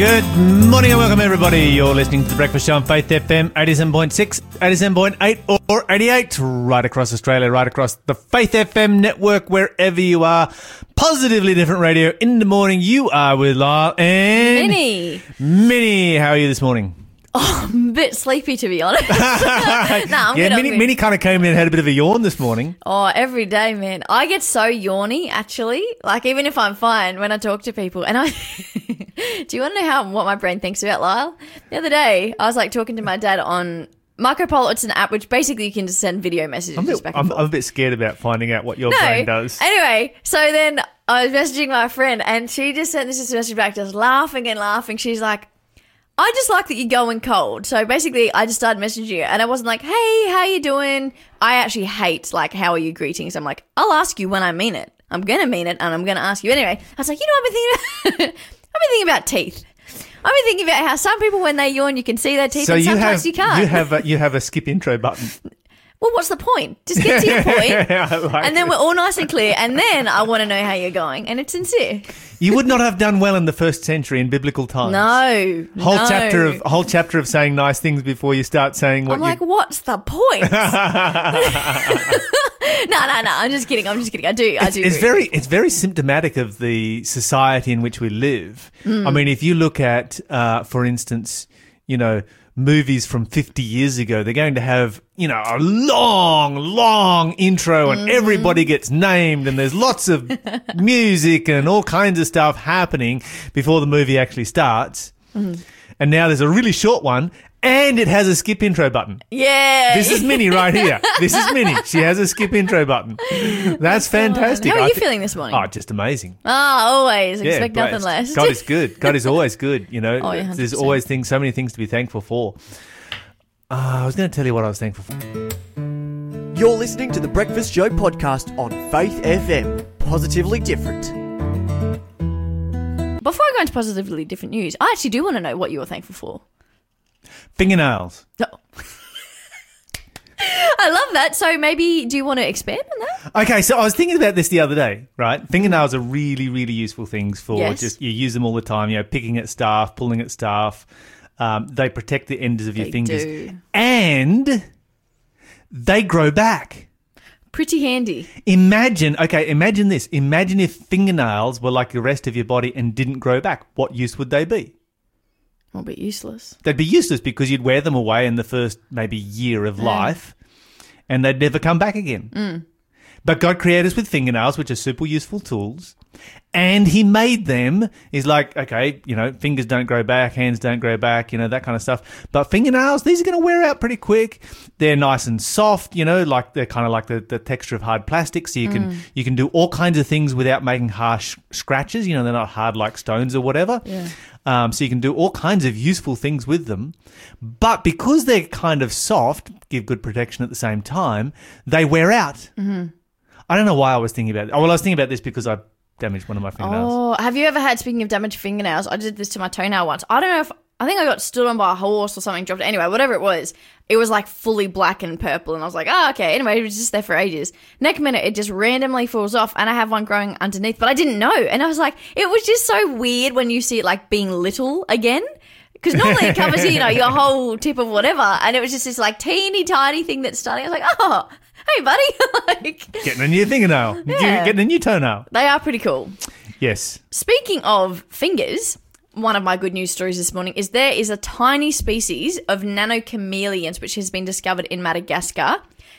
Good morning and welcome everybody. You're listening to the Breakfast Show on Faith FM 87.6, 87.8 or 88 right across Australia, right across the Faith FM network wherever you are. Positively different radio in the morning. You are with Lyle and Minnie. Minnie, how are you this morning? I'm oh, a bit sleepy, to be honest. nah, I'm yeah, good. Minnie. Minnie kind of came in and had a bit of a yawn this morning. Oh, every day, man. I get so yawny, actually. Like, even if I'm fine when I talk to people. And I. Do you want to know how what my brain thinks about Lyle? The other day, I was like talking to my dad on Marco Polo. It's an app which basically you can just send video messages I'm a, bit, back and I'm, forth. I'm a bit scared about finding out what your brain does. Anyway, so then I was messaging my friend, and she just sent this message back, just laughing and laughing. She's like, "I just like that you're going cold." So basically, I just started messaging you, and I wasn't like, "Hey, how are you doing?" I actually hate like, "How are you?" greetings. I'm like, "I'll ask you when I mean it. I'm gonna mean it, and I'm gonna ask you anyway." I was like, "You know, what I've been thinking, about, I've been thinking about teeth." I've been thinking about how some people, when they yawn, you can see their teeth, So and you sometimes have you can't. you have a, you have a skip intro button. well, what's the point? Just get to your point. Like And then it. we're all nice and clear, and then I want to know how you're going, and it's sincere. You would not have done well in the first century in biblical times. No, Whole no. chapter of whole chapter of saying nice things before you start saying what I'm you. like, what's the point? no, no, no. I'm just kidding. I'm just kidding. I do. I do. it's very it's very symptomatic of the society in which we live. Hmm. I mean, if you look at, uh, for instance, you know, movies from 50 years ago, they're going to have, you know, a long, long intro and Mm-hmm. everybody gets named and there's lots of music and all kinds of stuff happening before the movie actually starts. Mm-hmm. And now there's a really short one and it has a skip intro button. Yeah. This is Minnie right here. This is Minnie. She has a skip intro button. That's fantastic. How are you thi- feeling this morning? Oh, just amazing. Ah, always. Expect Yeah, nothing less. God is good. God is always good. You know, Oh, yeah, there's always things, so many things to be thankful for. Uh, I was going to tell you what I was thankful for. You're listening to the Breakfast Show podcast on Faith FM. Positively different. Before I go into positively different news, I actually do want to know what you were thankful for. Fingernails. I love that. So maybe do you want to expand on that? Okay, so I was thinking about this the other day, right? Fingernails are really, really useful things for Yes. just, you use them all the time, you know, picking at stuff, pulling at stuff. Um, they protect the ends of your They fingers. do. And they grow back. Pretty handy. Imagine, okay, imagine this. Imagine if fingernails were like the rest of your body and didn't grow back. What use would they be? Bit useless. They'd be useless because you'd wear them away in the first maybe year of mm. life and they'd never come back again. Mm. But God created us with fingernails, which are super useful tools. And he made them. He's like, okay, you know, fingers don't grow back, hands don't grow back, you know, that kind of stuff. But fingernails, these are going to wear out pretty quick. They're nice and soft, you know, like they're kind of like the, the texture of hard plastic. So you can mm. you can do all kinds of things without making harsh scratches. You know, they're not hard like stones or whatever. Yeah. Um, so you can do all kinds of useful things with them. But because they're kind of soft, give good protection at the same time, they wear out. Mm-hmm. I don't know why I was thinking about it. Oh, well, I was thinking about this because I damaged one of my fingernails. Oh, have you ever had, speaking of damaged fingernails, I did this to my toenail once. I don't know if, I think I got stood on by a horse or something, dropped it. Anyway, whatever it was, it was like fully black and purple. And I was like, oh, okay. Anyway, it was just there for ages. Next minute, it just randomly falls off and I have one growing underneath, but I didn't know. And I was like, it was just so weird when you see it like being little again. Because normally it covers, you know, your whole tip of whatever. And it was just this like teeny tiny thing that's starting. I was like, oh, hey, buddy. like, Getting a new fingernail. Yeah. Getting a new toenail. they are pretty cool. Yes. Speaking of fingers, one of my good news stories this morning is there is a tiny species of nanochameleons which has been discovered in Madagascar.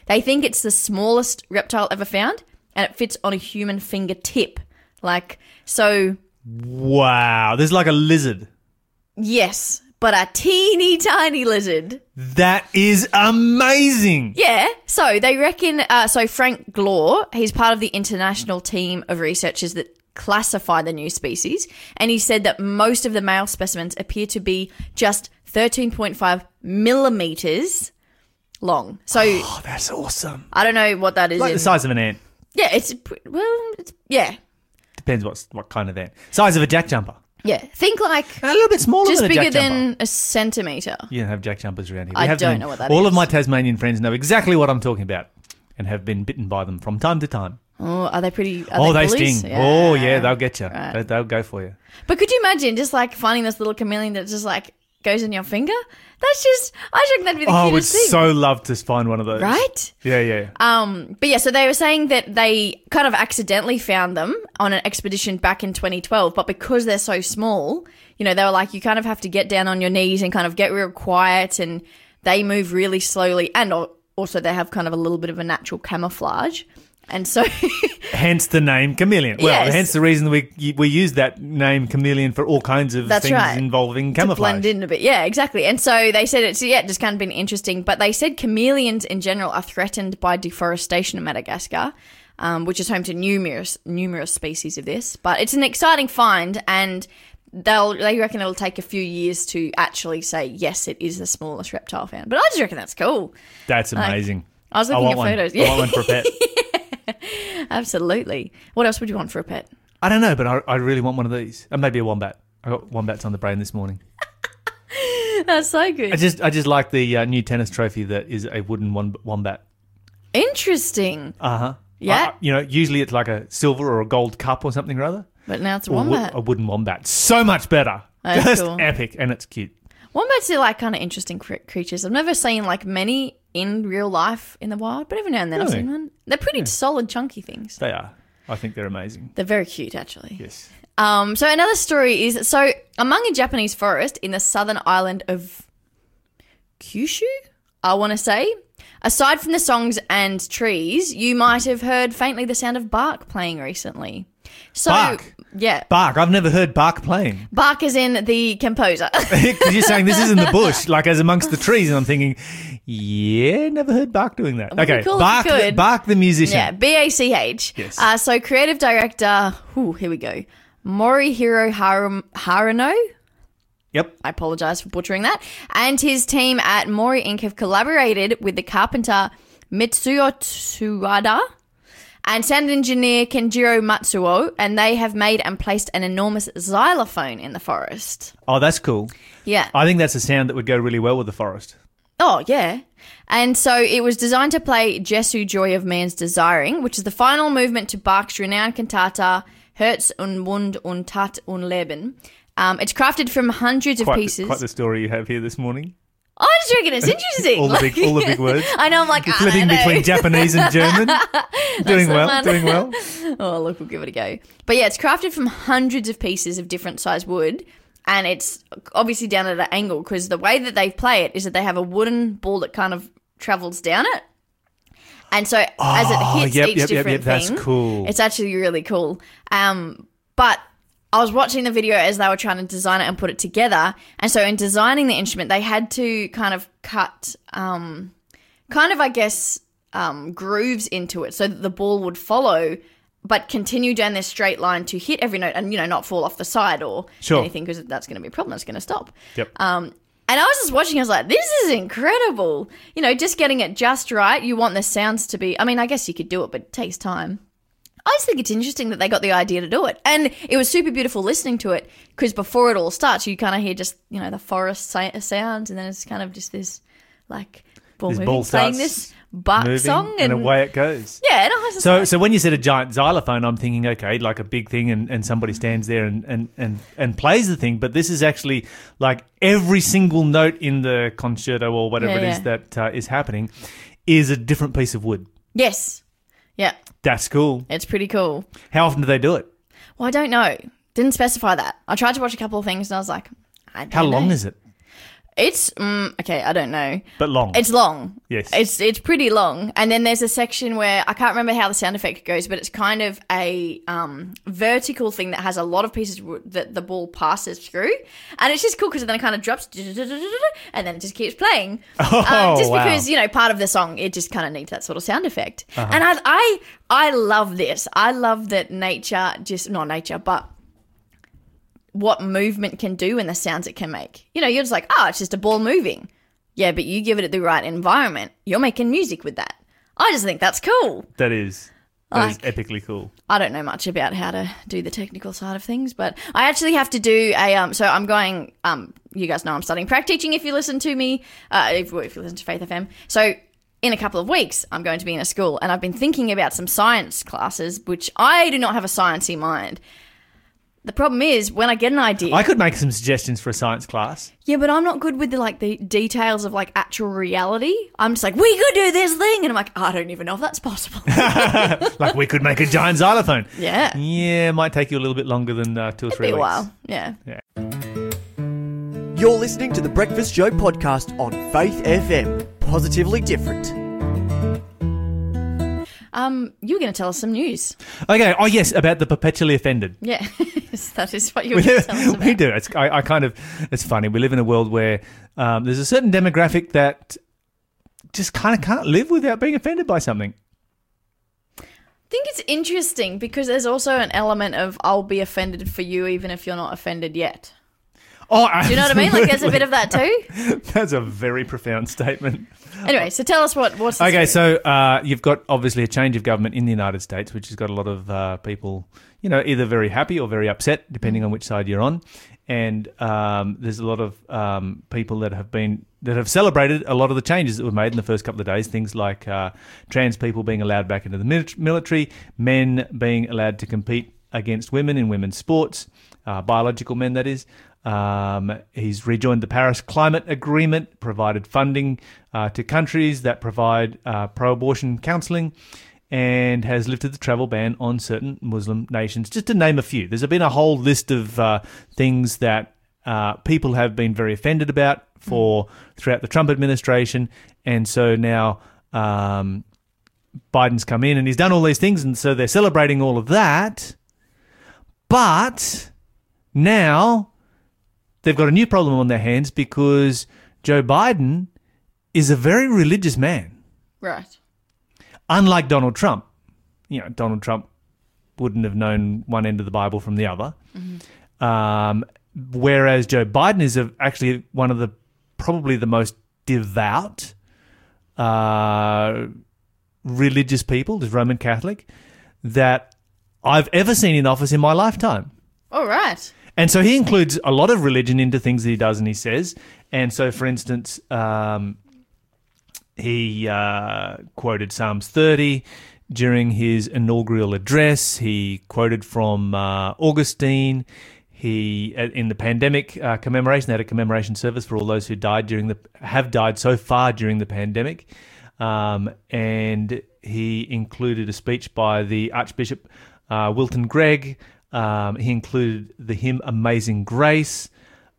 They think it's the smallest reptile ever found and it fits on a human fingertip. Like, so, Wow. There's like a lizard. yes, but a teeny tiny lizard. That is amazing. Yeah. So they reckon. Uh, so Frank Glaw, he's part of the international team of researchers that classify the new species, and he said that most of the male specimens appear to be just 13.5 millimeters long. So Oh, that's awesome. I don't know what that is. Like in- the size of an ant. yeah, it's well, it's, yeah, Depends what what kind of ant. Size of a jack jumper. yeah. Think like A little bit smaller just than a bigger jumper. than a centimeter. You don't have jack jumpers around here. I have don't know what that All is. of my Tasmanian friends know exactly what I'm talking about and have been bitten by them from time to time. Oh, are they pretty? Are oh, they bullies? sting. Oh, yeah, Yeah. they'll get you. Right. They, they'll go for you. But could you imagine just like finding this little chameleon that just like goes in your finger? That's just. I reckon that'd be the Oh, I would thing, so love to find one of those. right? Yeah, yeah. Um, but yeah, so they were saying that they kind of accidentally found them on an expedition back in 2012, but because they're so small, you know, they were like, you kind of have to get down on your knees and kind of get real quiet, and they move really slowly, and also they have kind of a little bit of a natural camouflage, and so Hence the name chameleon. Well, Yes. hence the reason we we use that name chameleon for all kinds of That's things right. involving to camouflage. blend in a bit. Yeah, exactly. And so they said it's yeah, just kind of been interesting. But they said chameleons in general are threatened by deforestation in Madagascar, um, which is home to numerous numerous species of this. But it's an exciting find, and they'll they reckon it'll take a few years to actually say yes, it is the smallest reptile found. But I just reckon that's cool. That's amazing. I was looking want at one. photos. I Yeah, want one for a pet. absolutely. What else would you want for a pet? I don't know, but I, I really want one of these. And maybe a wombat. I got wombats on the brain this morning. That's so good. I just I just like the uh, new tennis trophy that is a wooden wom- wombat. Interesting. Uh huh. Yeah. you know, usually it's like a silver or a gold cup or something or other. But now it's a Or wo- wombat. a wooden wombat. So much better. That's Just cool. epic, and it's cute. Wombats are like kind of interesting cre- creatures. I've never seen like many in real life in the wild, but every now and then I've Really? seen one. They're pretty solid, chunky things. They are. I think they're amazing. They're very cute, actually. Yes. Um, so another story is so among a Japanese forest in the southern island of Kyushu, I want to say. Aside from the songs and trees, you might have heard faintly the sound of bark playing recently. So, Bark? Yeah, Bark. I've never heard bark playing. bark is in the composer. You're saying this is in the bush, like as amongst the trees, and I'm thinking, yeah, never heard Bark doing that. Okay, cool Bark, the. Bark the musician. Yeah, B A C H. Yes. Uh, so creative director, ooh, here we go. Morihiro Harum, Harano. Yep. I apologize for butchering that. And his team at Mori Inc. have collaborated with the carpenter Mitsuyo Tsuwada and sound engineer Kenjiro Matsuo, and they have made and placed an enormous xylophone in the forest. Oh, that's cool. Yeah. I think that's a sound that would go really well with the forest. Oh, yeah. And so it was designed to play Jesu Joy of Man's Desiring, which is the final movement to Bach's renowned cantata Herz und Mund und Tat und Leben. Um, it's crafted from hundreds of Quite, pieces. quite the story you have here this morning. I just reckon it's interesting. All the big, all the big words. I know. I'm like ah, Flipping between Japanese and German. doing well. one. Doing well. Oh, look, we'll give it a go. But yeah, it's crafted from hundreds of pieces of different size wood, and it's obviously down at an angle because the way that they play it is that they have a wooden ball that kind of travels down it. And so as it Oh, hits yep, each yep, yep, different yep, that's thing, cool. it's actually really cool. Um, but I was watching the video as they were trying to design it and put it together, and so in designing the instrument, they had to kind of cut, um, kind of I guess, um, grooves into it so that the ball would follow, but continue down this straight line to hit every note and you know not fall off the side or Sure. anything because that's going to be a problem. It's going to stop. Yep. Um, and I was just watching. I was like, "This is incredible!" You know, just getting it just right. You want the sounds to be. I mean, I guess you could do it, but it takes time. I just think it's interesting that they got the idea to do it, and it was super beautiful listening to it because before it all starts, you kind of hear just you know the forest sa- sounds, and then it's kind of just this like ball This moving, ball playing this bark Moving, song, and, and, away it goes. yeah, and I was So, like, so when you said a giant xylophone, I'm thinking, okay, like a big thing, and, and somebody stands there and, and, and, and plays the thing. But this is actually like every single note in the concerto or whatever Yeah, it is yeah. that uh, is happening is a different piece of wood. yes, yeah, That's cool. it's pretty cool. How often do they do it? Well, I don't know. Didn't specify that. I tried to watch a couple of things, and I was like, I don't How long know. is it? It's mm, okay. I don't know. But long. It's long. Yes. It's it's pretty long. And then there's a section where I can't remember how the sound effect goes, but it's kind of a um, vertical thing that has a lot of pieces wood that the ball passes through, and it's just cool because then it kind of drops, and then it just keeps playing. Oh, Uh, just wow. Uh-huh. because you know part of the song it just kind of needs that sort of sound effect. And I, I I love this. I love that nature just not nature, but what movement can do and the sounds it can make. You know, you're just like, oh, it's just a ball moving. Yeah, but you give it the right environment, you're making music with that. I just think that's cool. that is. That is Like- epically cool. I don't know much about how to do the technical side of things, but I actually have to do a um. So I'm going um. You guys know I'm studying prac teaching. If you listen to me, uh, if, if you listen to Faith FM, so in a couple of weeks, I'm going to be in a school, and I've been thinking about some science classes, which I do not have a sciencey mind. The problem is when I get an idea. I could make some suggestions for a science class. yeah, but I'm not good with the like the details of like actual reality. I'm just like, we could do this thing, and I'm like, I don't even know if that's possible. Like we could make a giant xylophone. yeah, Yeah, it might take you a little bit longer than uh, two or three be a weeks. while. Yeah. You're listening to the Breakfast Show podcast on Faith FM. Positively different. Um, you were going to tell us some news. Okay. Oh yes, about the perpetually offended. Yeah, that is what you were going to tell us about. we do. It's I, I kind of. It's funny. We live in a world where um, there's a certain demographic that just kind of can't live without being offended by something. I think it's interesting because there's also an element of I'll be offended for you even if you're not offended yet. Oh, Do you know what I mean? Like there's a bit of that too. That's a very profound statement. Anyway, so tell us what what's Okay, so uh, you've got obviously a change of government in the United States, which has got a lot of uh, people, you know, either very happy or very upset, depending on which side you're on. And um, there's a lot of um, people that have been that have celebrated a lot of the changes that were made in the first couple of days. Things like uh, trans people being allowed back into the military, men being allowed to compete against women in women's sports, uh, biological men, that is. Um, he's rejoined the Paris Climate Agreement, provided funding uh, to countries that provide uh, pro abortion counseling, and has lifted the travel ban on certain Muslim nations, just to name a few. There's been a whole list of uh, things that uh, people have been very offended about for throughout the Trump administration, and so now um, Biden's come in and he's done all these things, and so they're celebrating all of that. But now they've got a new problem on their hands because Joe Biden is a very religious man, right. unlike Donald Trump. You know, Donald Trump wouldn't have known one end of the Bible from the other. Um, whereas Joe Biden is a, actually one of the probably the most devout uh, religious people, is Roman Catholic, that I've ever seen in office in my lifetime. All right. And so he includes a lot of religion into things that he does and he says. And so, for instance, um, he uh, quoted Psalms 30 during his inaugural address. He quoted from uh, Augustine. He, in the pandemic uh, commemoration, they had a commemoration service for all those who died during the have died so far during the pandemic. Um, and he included a speech by the Archbishop uh, Wilton Gregory. Um, he included the hymn "Amazing Grace."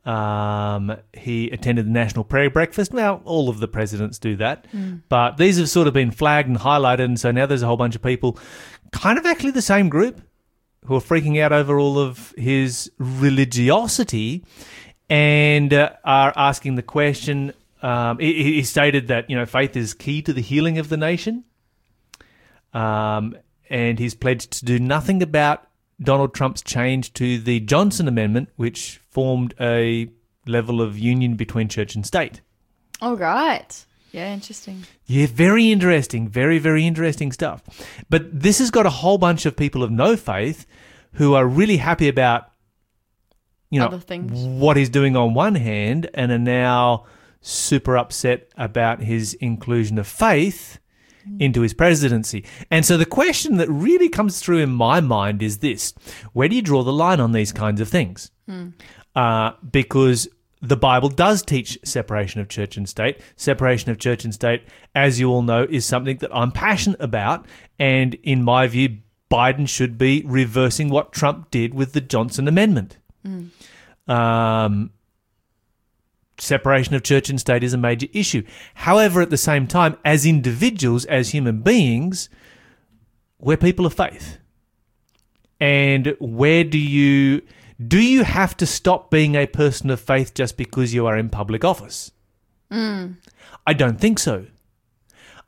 Um, he attended the National Prayer Breakfast. Now, all of the presidents do that, but these have sort of been flagged and highlighted, and so now there's a whole bunch of people, kind of actually the same group, who are freaking out over all of his religiosity and uh, are asking the question. Um, he, he he stated that you know faith is key to the healing of the nation, um, and he's pledged to do nothing about Donald Trump's change to the Johnson Amendment, which formed a level of union between church and state. All right. Yeah, interesting. Yeah, very interesting. Very, very interesting stuff. But this has got a whole bunch of people of no faith who are really happy about, you know, Other things. what he's doing on one hand and are now super upset about his inclusion of faith into his presidency. And so the question that really comes through in my mind is this where do you draw the line on these kinds of things? Uh, because the Bible does teach separation of church and state. Separation of church and state, as you all know, is something that I'm passionate about. And in my view, Biden should be reversing what Trump did with the Johnson Amendment. Um, separation of church and state is a major issue. However, at the same time, as individuals, as human beings, we're people of faith. And where do you do you have to stop being a person of faith just because you are in public office? Hmm. I don't think so.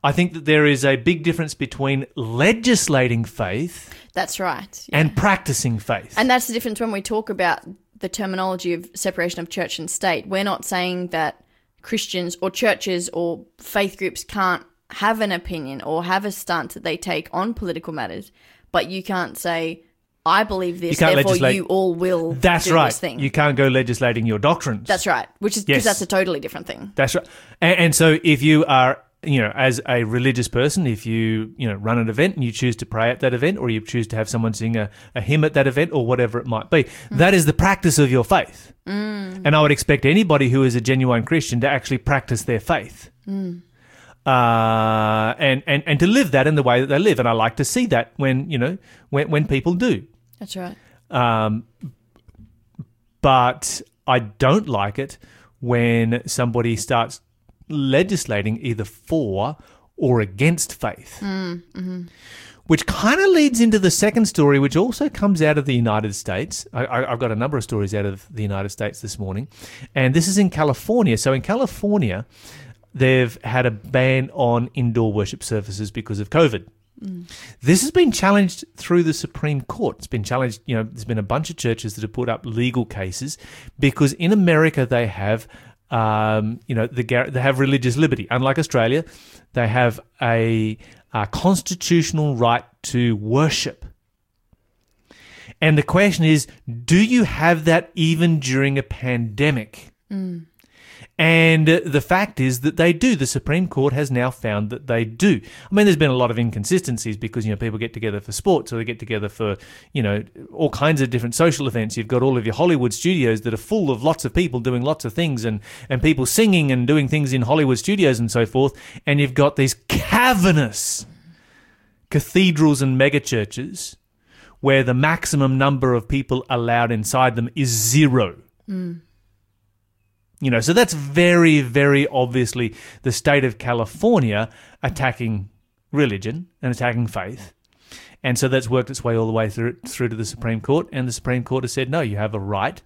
I think that there is a big difference between legislating faith That's right. Yeah. and practicing faith. And that's the difference when we talk about the terminology of separation of church and state. We're not saying that Christians or churches or faith groups can't have an opinion or have a stance that they take on political matters, but you can't say, I believe this, can't therefore legislate- you all will That's do right. this thing. You can't go legislating your doctrines. that's right. Which is because Yes. that's a totally different thing. That's right. And, and so if you are you know, as a religious person, if you, you know, run an event and you choose to pray at that event or you choose to have someone sing a, a hymn at that event or whatever it might be, that is the practice of your faith. And I would expect anybody who is a genuine Christian to actually practice their faith. Uh, and, and, and to live that in the way that they live. And I like to see that when, you know, when, when people do. That's right. Um, but I don't like it when somebody starts legislating either for or against faith. Which kind of leads into the second story, which also comes out of the United States. I, I've got a number of stories out of the United States this morning, and this is in California. So in California, they've had a ban on indoor worship services because of COVID. This has been challenged through the Supreme Court. It's been challenged, you know, there's been a bunch of churches that have put up legal cases because in America they have, um, you know, the, they have religious liberty. Unlike Australia, they have a, a constitutional right to worship. And the question is, do you have that even during a pandemic? And the fact is that they do. The Supreme Court has now found that they do. I mean, there's been a lot of inconsistencies because, you know, people get together for sports or they get together for, you know, all kinds of different social events. You've got all of your Hollywood studios that are full of lots of people doing lots of things and, and people singing and doing things in Hollywood studios and so forth. And you've got these cavernous cathedrals and megachurches where the maximum number of people allowed inside them is zero. Mm. You know, so that's very, very obviously the state of California attacking religion and attacking faith. And so that's worked its way all the way through through to the Supreme Court, and the Supreme Court has said, no, you have a right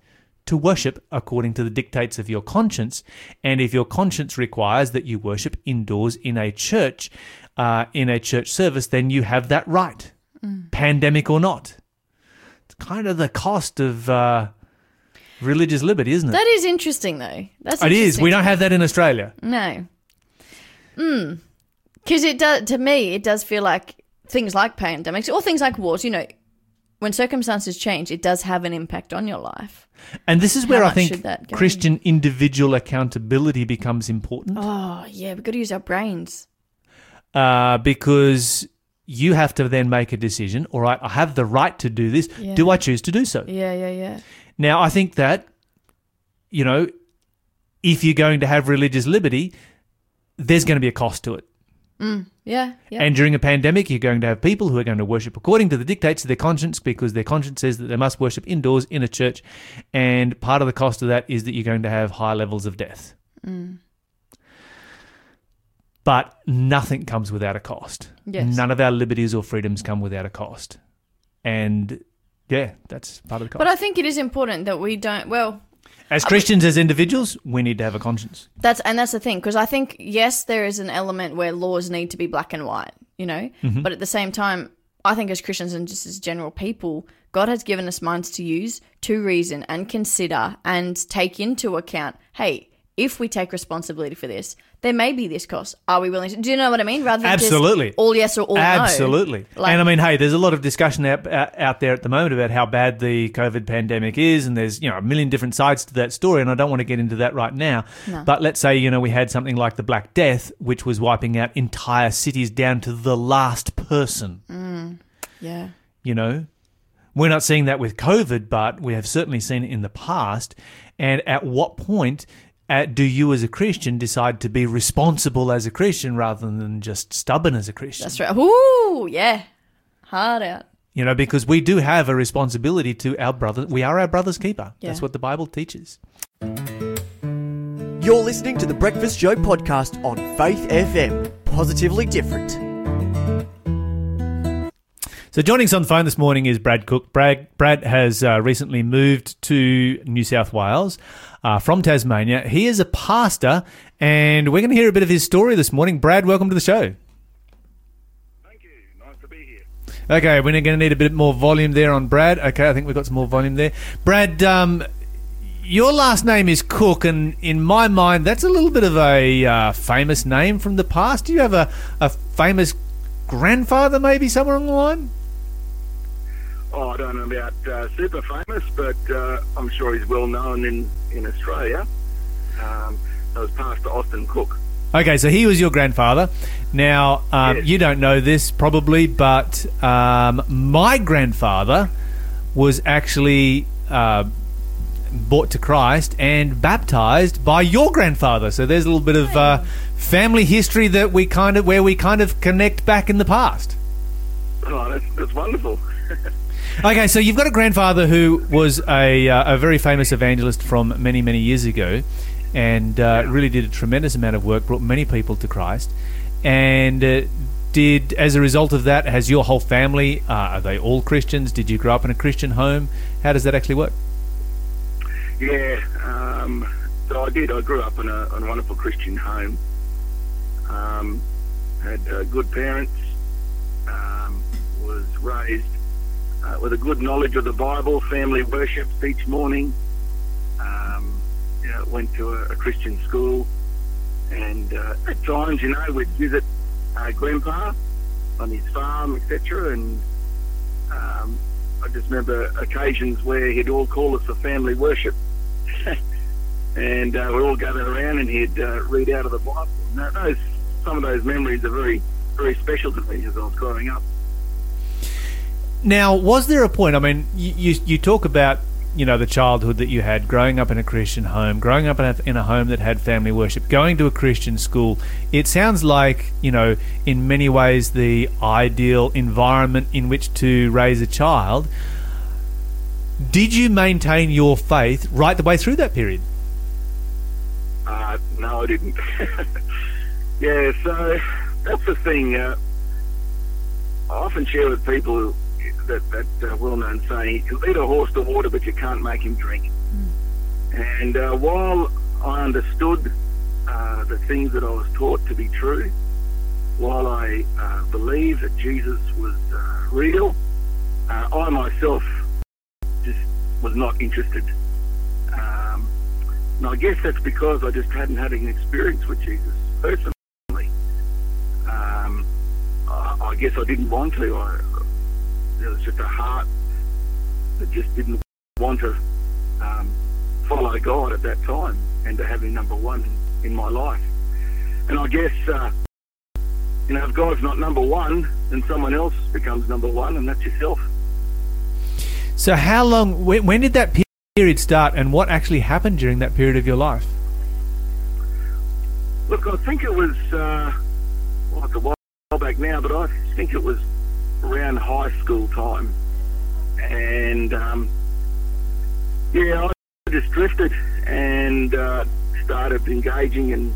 to worship according to the dictates of your conscience. And if your conscience requires that you worship indoors in a church, uh, in a church service, then you have that right, pandemic or not. It's kind of the cost of uh, religious liberty, isn't it? That is interesting, though. That's It is. We don't have that in Australia. No. Mm. Because it does, to me, it does feel like things like pandemics or things like wars, you know, when circumstances change, it does have an impact on your life. And this is where I think that? Christian individual accountability becomes important Oh, yeah, we've got to use our brains. uh, because you have to then make a decision. All right, I have the right to do this. Yeah. Do I choose to do so? Yeah, yeah, yeah. Now, I think that, you know, if you're going to have religious liberty, there's going to be a cost to it. Mm, yeah, yeah. And during a pandemic, you're going to have people who are going to worship according to the dictates of their conscience because their conscience says that they must worship indoors in a church. And part of the cost of that is that you're going to have high levels of death. Mm. But nothing comes without a cost. Yes. None of our liberties or freedoms come without a cost. And yeah, that's part of the cost. but I think it is important that we don't, well, as Christians, as individuals, we need to have a conscience. That's and that's the thing because I think yes, there is an element where laws need to be black and white, you know, Mm-hmm. but at the same time, I think as Christians and just as general people, God has given us minds to use, to reason and consider and take into account. Hey, if we take responsibility for this, there may be this cost. Are we willing to? Do you know what I mean? Rather than just Absolutely. all yes or all no. Absolutely. Like- and I mean, hey, there's a lot of discussion out, out out there at the moment about how bad the COVID pandemic is, and there's you know a million different sides to that story, and I don't want to get into that right now. But let's say you know we had something like the Black Death, which was wiping out entire cities down to the last person. Mm. Yeah. You know, we're not seeing that with COVID, but we have certainly seen it in the past. And at what point uh, do you, as a Christian, decide to be responsible as a Christian rather than just stubborn as a Christian? That's right. Ooh, yeah. Hard out. You know, because we do have a responsibility to our brother. We are our brother's keeper. Yeah. That's what the Bible teaches. You're listening to the Breakfast Show podcast on Faith FM. Positively different. So joining us on the phone this morning is Brad Cook. Brad, Brad has uh, recently moved to New South Wales uh, from Tasmania. He is a pastor, and we're going to hear a bit of his story this morning. Brad, welcome to the show. Thank you. Nice to be here. Okay, we're going to need a bit more volume there on Brad. Okay, I think we've got some more volume there. Brad, um, your last name is Cook, and in my mind, that's a little bit of a uh, famous name from the past. Do you have a, a famous grandfather, maybe somewhere along the line? Oh, I don't know about uh, super famous, but uh, I'm sure he's well known in, in Australia. Um, that was Pastor Austin Cook. Okay, so he was your grandfather. Now, um, Yes. you don't know this probably, but um, my grandfather was actually uh, brought to Christ and baptized by your grandfather. So there's a little bit of uh, family history that we kind of where we kind of connect back in the past. Oh, that's, that's wonderful. Okay, so you've got a grandfather who was a, uh, a very famous evangelist from many, many years ago and uh, really did a tremendous amount of work, brought many people to Christ. And uh, did, as a result of that, has your whole family, uh, are they all Christians? Did you grow up in a Christian home? How does that actually work? Yeah, um, so I did. I grew up in a, in a wonderful Christian home. Um, had uh, good parents. Um, was raised uh, with a good knowledge of the Bible. Family worships each morning. Um, you know, went to a, a Christian school, and uh, at times, you know, we'd visit uh, Grandpa on his farm, etc. And um, I just remember occasions where he'd all call us for family worship and uh, we'd all gather around and he'd uh, read out of the Bible. Now, those some of those memories are very very special to me as I was growing up. Now, was there a point? I mean, you, you, talk about you know the childhood that you had, growing up in a Christian home, growing up in a, in a home that had family worship, going to a Christian school. It sounds like you know, in many ways, the ideal environment in which to raise a child. Did you maintain your faith right the way through that period? Uh, no, I didn't. yeah, so that's the thing. Uh, I often share with people that that uh, well-known saying: "You can lead a horse to water, but you can't make him drink." And uh, while I understood uh, the things that I was taught to be true, while I uh, believed that Jesus was uh, real, uh, I myself just was not interested. Um, and I guess that's because I just hadn't had an experience with Jesus personally. Um, I, I guess I didn't want to. I, there was just a heart that just didn't want to um, follow God at that time and to have Him number one in, my life. And I guess, uh, you know, if God's not number one, then someone else becomes number one, and that's yourself. So, how long? When, when did that period start, and what actually happened during that period of your life? Look, I think it was, uh, well, it's a while back now, but I think it was around high school time. And, um, yeah, I just drifted and uh, started engaging in,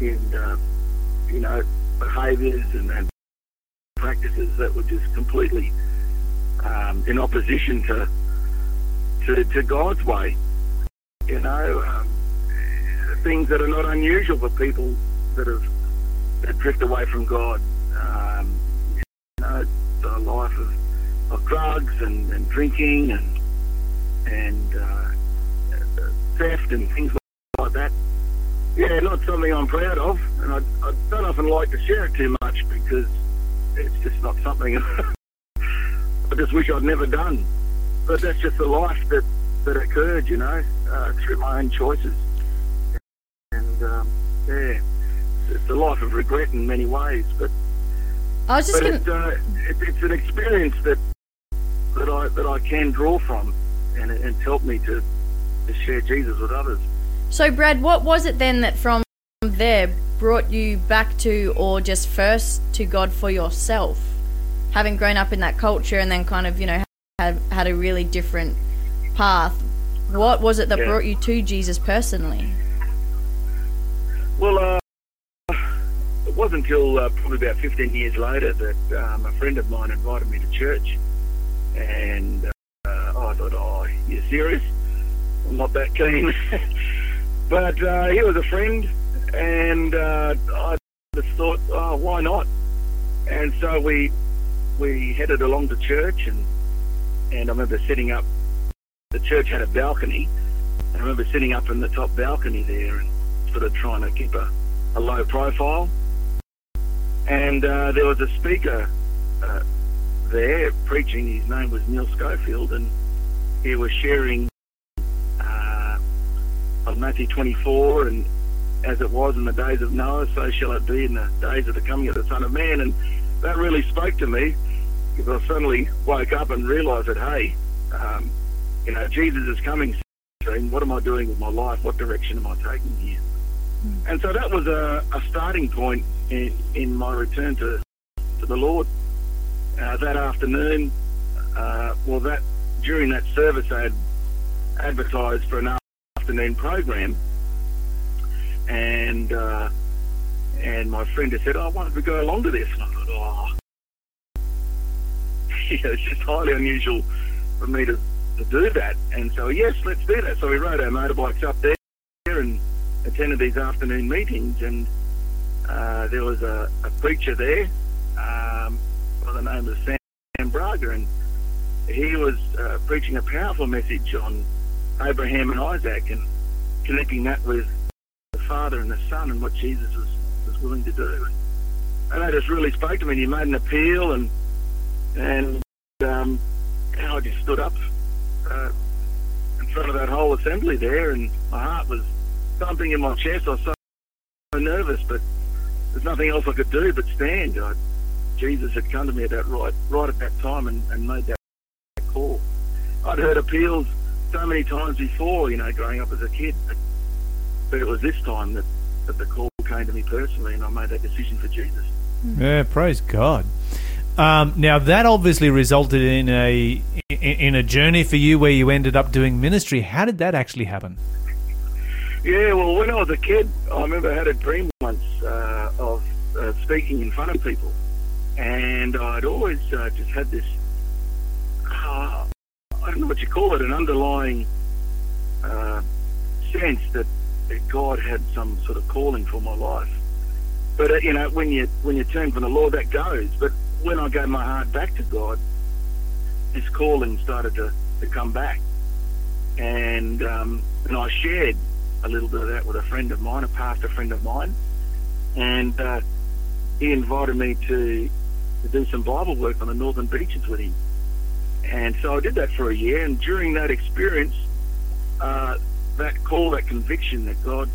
in uh, you know, behaviours and, and practices that were just completely um, in opposition to, to, to God's way. You know, um, things that are not unusual for people that have that drift away from God. Um, you know, the life of, of drugs and, and drinking and and uh, theft and things like that. Yeah, not something I'm proud of, and I, I don't often like to share it too much because it's just not something I just wish I'd never done. But that's just the life that, that occurred, you know, uh, through my own choices. And um, yeah, it's a life of regret in many ways, but I was just but gonna. it, uh, it, it's an experience that that I that I can draw from, and it- it's helped me to to share Jesus with others. So, Brad, what was it then that from there brought you back to, or just first to God for yourself? Having grown up in that culture and then kind of, you know, had, had a really different path, what was it that Yeah. brought you to Jesus personally? Well, uh, wasn't until uh, probably about 15 years later that um, a friend of mine invited me to church, and uh, I thought, "Oh, you serious? I'm not that keen." but uh, he was a friend, and uh, I just thought, "Oh, why not?" And so we we headed along to church, and and I remember sitting up. The church had a balcony. And I remember sitting up in the top balcony there and sort of trying to keep a, a low profile. And uh, there was a speaker uh, there preaching. His name was Neil Schofield, and he was sharing uh, Matthew 24 and as it was in the days of Noah, so shall it be in the days of the coming of the Son of Man. And that really spoke to me because I suddenly woke up and realised that, hey, um, you know, Jesus is coming soon. What am I doing with my life? What direction am I taking here? And so that was a, a starting point in, in my return to, to the Lord. Uh, that afternoon, uh, well, that during that service, I had advertised for an afternoon program, and uh, and my friend had said, "Oh, why don't we go along to this?" And I thought, "Oh, yeah, it's just highly unusual for me to, to do that." And so, yes, let's do that. So we rode our motorbikes up there attended these afternoon meetings, and uh, there was a, a preacher there um, by the name of Sam Braga, and he was uh, preaching a powerful message on Abraham and Isaac and connecting that with the Father and the Son and what Jesus was, was willing to do. And that just really spoke to me. And he made an appeal, and and um, I just stood up uh, in front of that whole assembly there, and my heart was thumping in my chest. I was so nervous, but there's nothing else I could do but stand. I, Jesus had come to me at that right, right at that time, and, and made that call. I'd heard appeals so many times before, you know, growing up as a kid, but, it was this time that, that the call came to me personally, and I made that decision for Jesus. Yeah, praise God. Um, now that obviously resulted in a in a journey for you where you ended up doing ministry. How did that actually happen? Yeah, well, when I was a kid, I remember I had a dream once uh, of uh, speaking in front of people, and I'd always uh, just had this. Uh, I don't know what you call it, an underlying uh, sense that, that God had some sort of calling for my life. But uh, you know, when you when you turn from the Lord, that goes. But when I gave my heart back to God, His calling started to, to come back, and um, and I shared a little bit of that with a friend of mine, a pastor friend of mine, and uh, he invited me to to do some Bible work on the northern beaches with him. And so I did that for a year, and during that experience, uh, that call, that conviction that God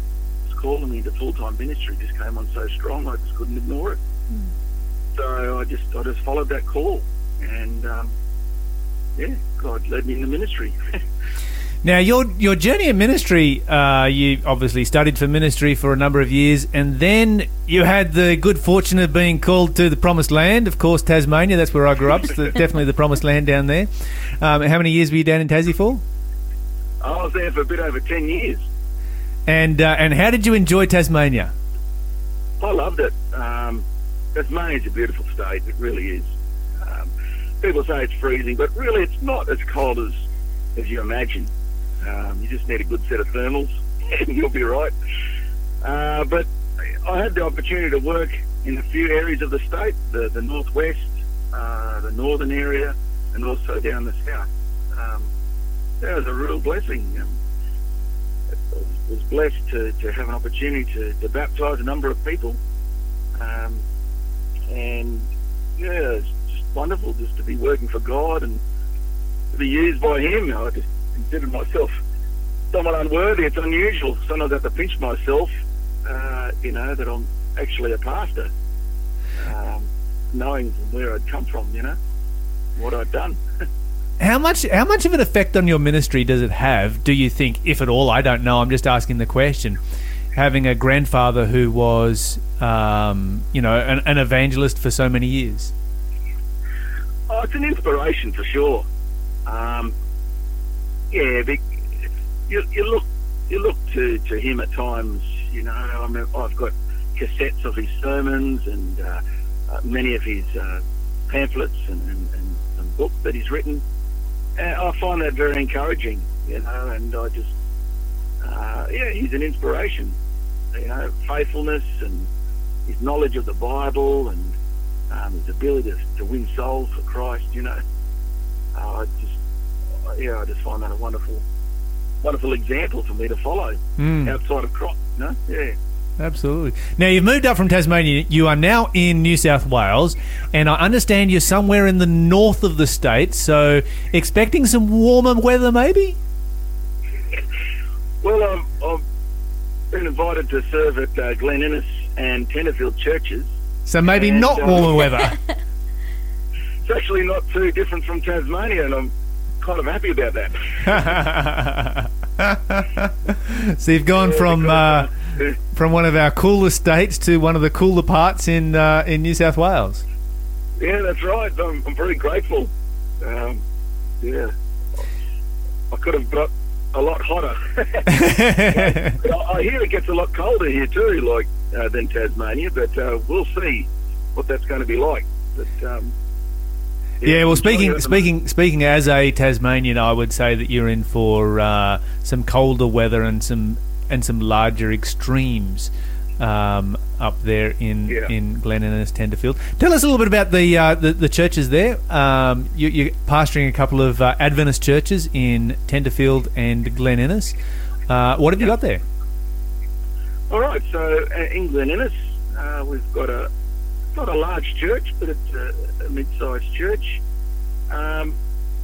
was calling me to full time ministry just came on so strong, I just couldn't ignore it. So I just I just followed that call, and um, yeah, God led me into ministry. Now, your your journey in ministry, uh, you obviously studied for ministry for a number of years, and then you had the good fortune of being called to the Promised Land. Of course, Tasmania. That's where I grew up. So definitely the Promised Land down there. Um, how many years were you down in Tassie for? I was there for a bit over ten years. And uh, and how did you enjoy Tasmania? I loved it. Um, Tasmania's a beautiful state. It really is. Um, people say it's freezing, but really it's not as cold as as you imagine. Um, you just need a good set of thermals, and you'll be right. Uh, but I had the opportunity to work in a few areas of the state, the, the northwest, uh, the northern area, and also down the south. Um, that was a real blessing. Um, I was blessed to, to have an opportunity to, to baptise a number of people. Um, and yeah, it's just wonderful just to be working for God and to be used by Him. I just considered myself somewhat unworthy. It's unusual. Sometimes I have to pinch myself, uh, you know, that I'm actually a pastor, um, knowing from where I'd come from, you know, what I'd done. How much how much of an effect on your ministry does it have? Do you think, if at all? I don't know. I'm just asking the question. Having a grandfather who was, um, you know, an, an evangelist for so many years. Oh, it's an inspiration for sure. Um, yeah, but you, you look you look to, to him at times. You know, I mean, I've got cassettes of his sermons and uh, uh, many of his uh, pamphlets and, and, and, and books that he's written. And I find that very encouraging. You know, and I just uh, yeah, he's an inspiration. You know, faithfulness and his knowledge of the Bible and um, his ability to, to win souls for Christ. You know, uh, I just yeah, I just find that a wonderful, wonderful example for me to follow Mm. outside of Christ. No, yeah. Absolutely. Now you've moved up from Tasmania. You are now in New South Wales, and I understand you're somewhere in the north of the state. So expecting some warmer weather, maybe. Well, um, I've been invited invited to serve at uh, Glen Innes and Tenterfield churches. So maybe And, not uh, warmer weather. It's actually not too different from Tasmania, and I'm kind of happy about that. so you've gone from uh, Because, from one of our cooler states to one of the cooler parts in uh, in New South Wales. yeah, that's right. I'm, I'm very grateful. Um, yeah, I could have got a lot hotter. I I hear it gets a lot colder here too, like uh, than Tasmania. But uh, we'll see what that's going to be like. But um, Yeah, well, speaking speaking speaking as a Tasmanian, I would say that you're in for uh, some colder weather and some and some larger extremes um, up there in Yeah. in Glen Innes, Tenterfield. Tell us a little bit about the uh, the, the churches there. Um, you, you're pastoring a couple of uh, Adventist churches in Tenterfield and Glen Innes. Uh, what have you got there? All right, so uh, in Glen Innes, uh, we've got a not a large church, but it's a, a mid-sized church. Um,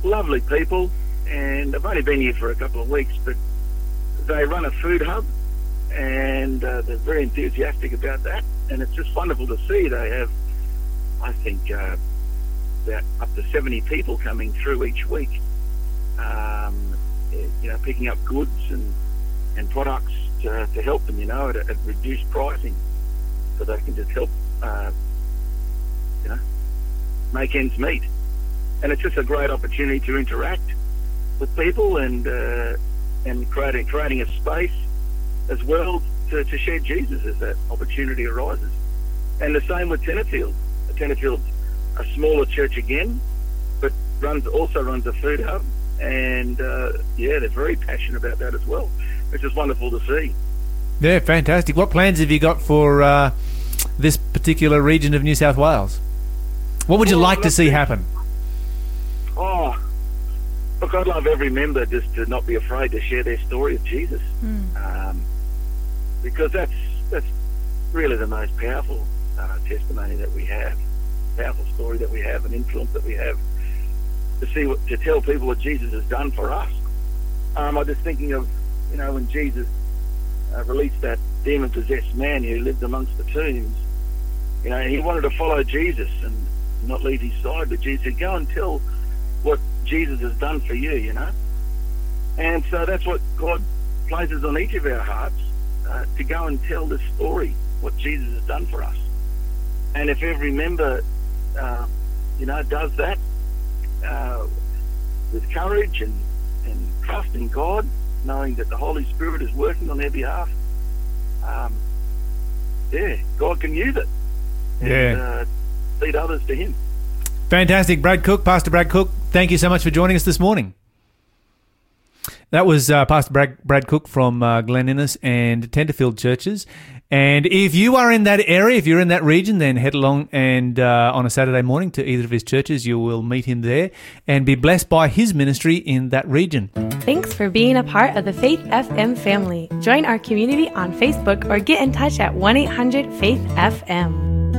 lovely people, and I've only been here for a couple of weeks, but they run a food hub, and uh, they're very enthusiastic about that, and it's just wonderful to see. They have, I think, uh, about up to 70 people coming through each week, um, you know, picking up goods and and products to, to help them, you know, at, at reduced pricing, so they can just help, uh, you know, make ends meet. And it's just a great opportunity to interact with people and uh, and creating creating a space as well to, to share Jesus as that opportunity arises. And the same with Tenterfield. Tenterfield's a smaller church again, but runs also runs a food hub, and uh, yeah, they're very passionate about that as well, which is wonderful to see. Yeah, fantastic. What plans have you got for uh, this particular region of New South Wales? What would you Well, like to see see. happen? Oh, look, I'd love every member just to not be afraid to share their story of Jesus, um, because that's that's really the most powerful uh, testimony that we have, powerful story that we have, an influence that we have to see what to tell people what Jesus has done for us. Um, I'm just thinking of you know when Jesus uh, released that demon-possessed man who lived amongst the tombs. You know, he wanted to follow Jesus and not leave his side, but Jesus said, "Go and tell what Jesus has done for you." You know, and so that's what God places on each of our hearts uh, to go and tell this story, what Jesus has done for us. And if every member, uh, you know, does that uh, with courage and, and trust in God, knowing that the Holy Spirit is working on their behalf, um, yeah, God can use it. And, Yeah. uh, lead others to Him. Fantastic. Brad Cook, Pastor Brad Cook, thank you so much for joining us this morning. That was uh, Pastor Brad, Brad Cook from uh, Glen Innes and Tenterfield churches. And if you are in that area, if you're in that region, then head along and uh, on a Saturday morning to either of his churches. You will meet him there and be blessed by his ministry in that region. Thanks for being a part of the Faith FM family. Join our community on Facebook or get in touch at 1 800 Faith FM.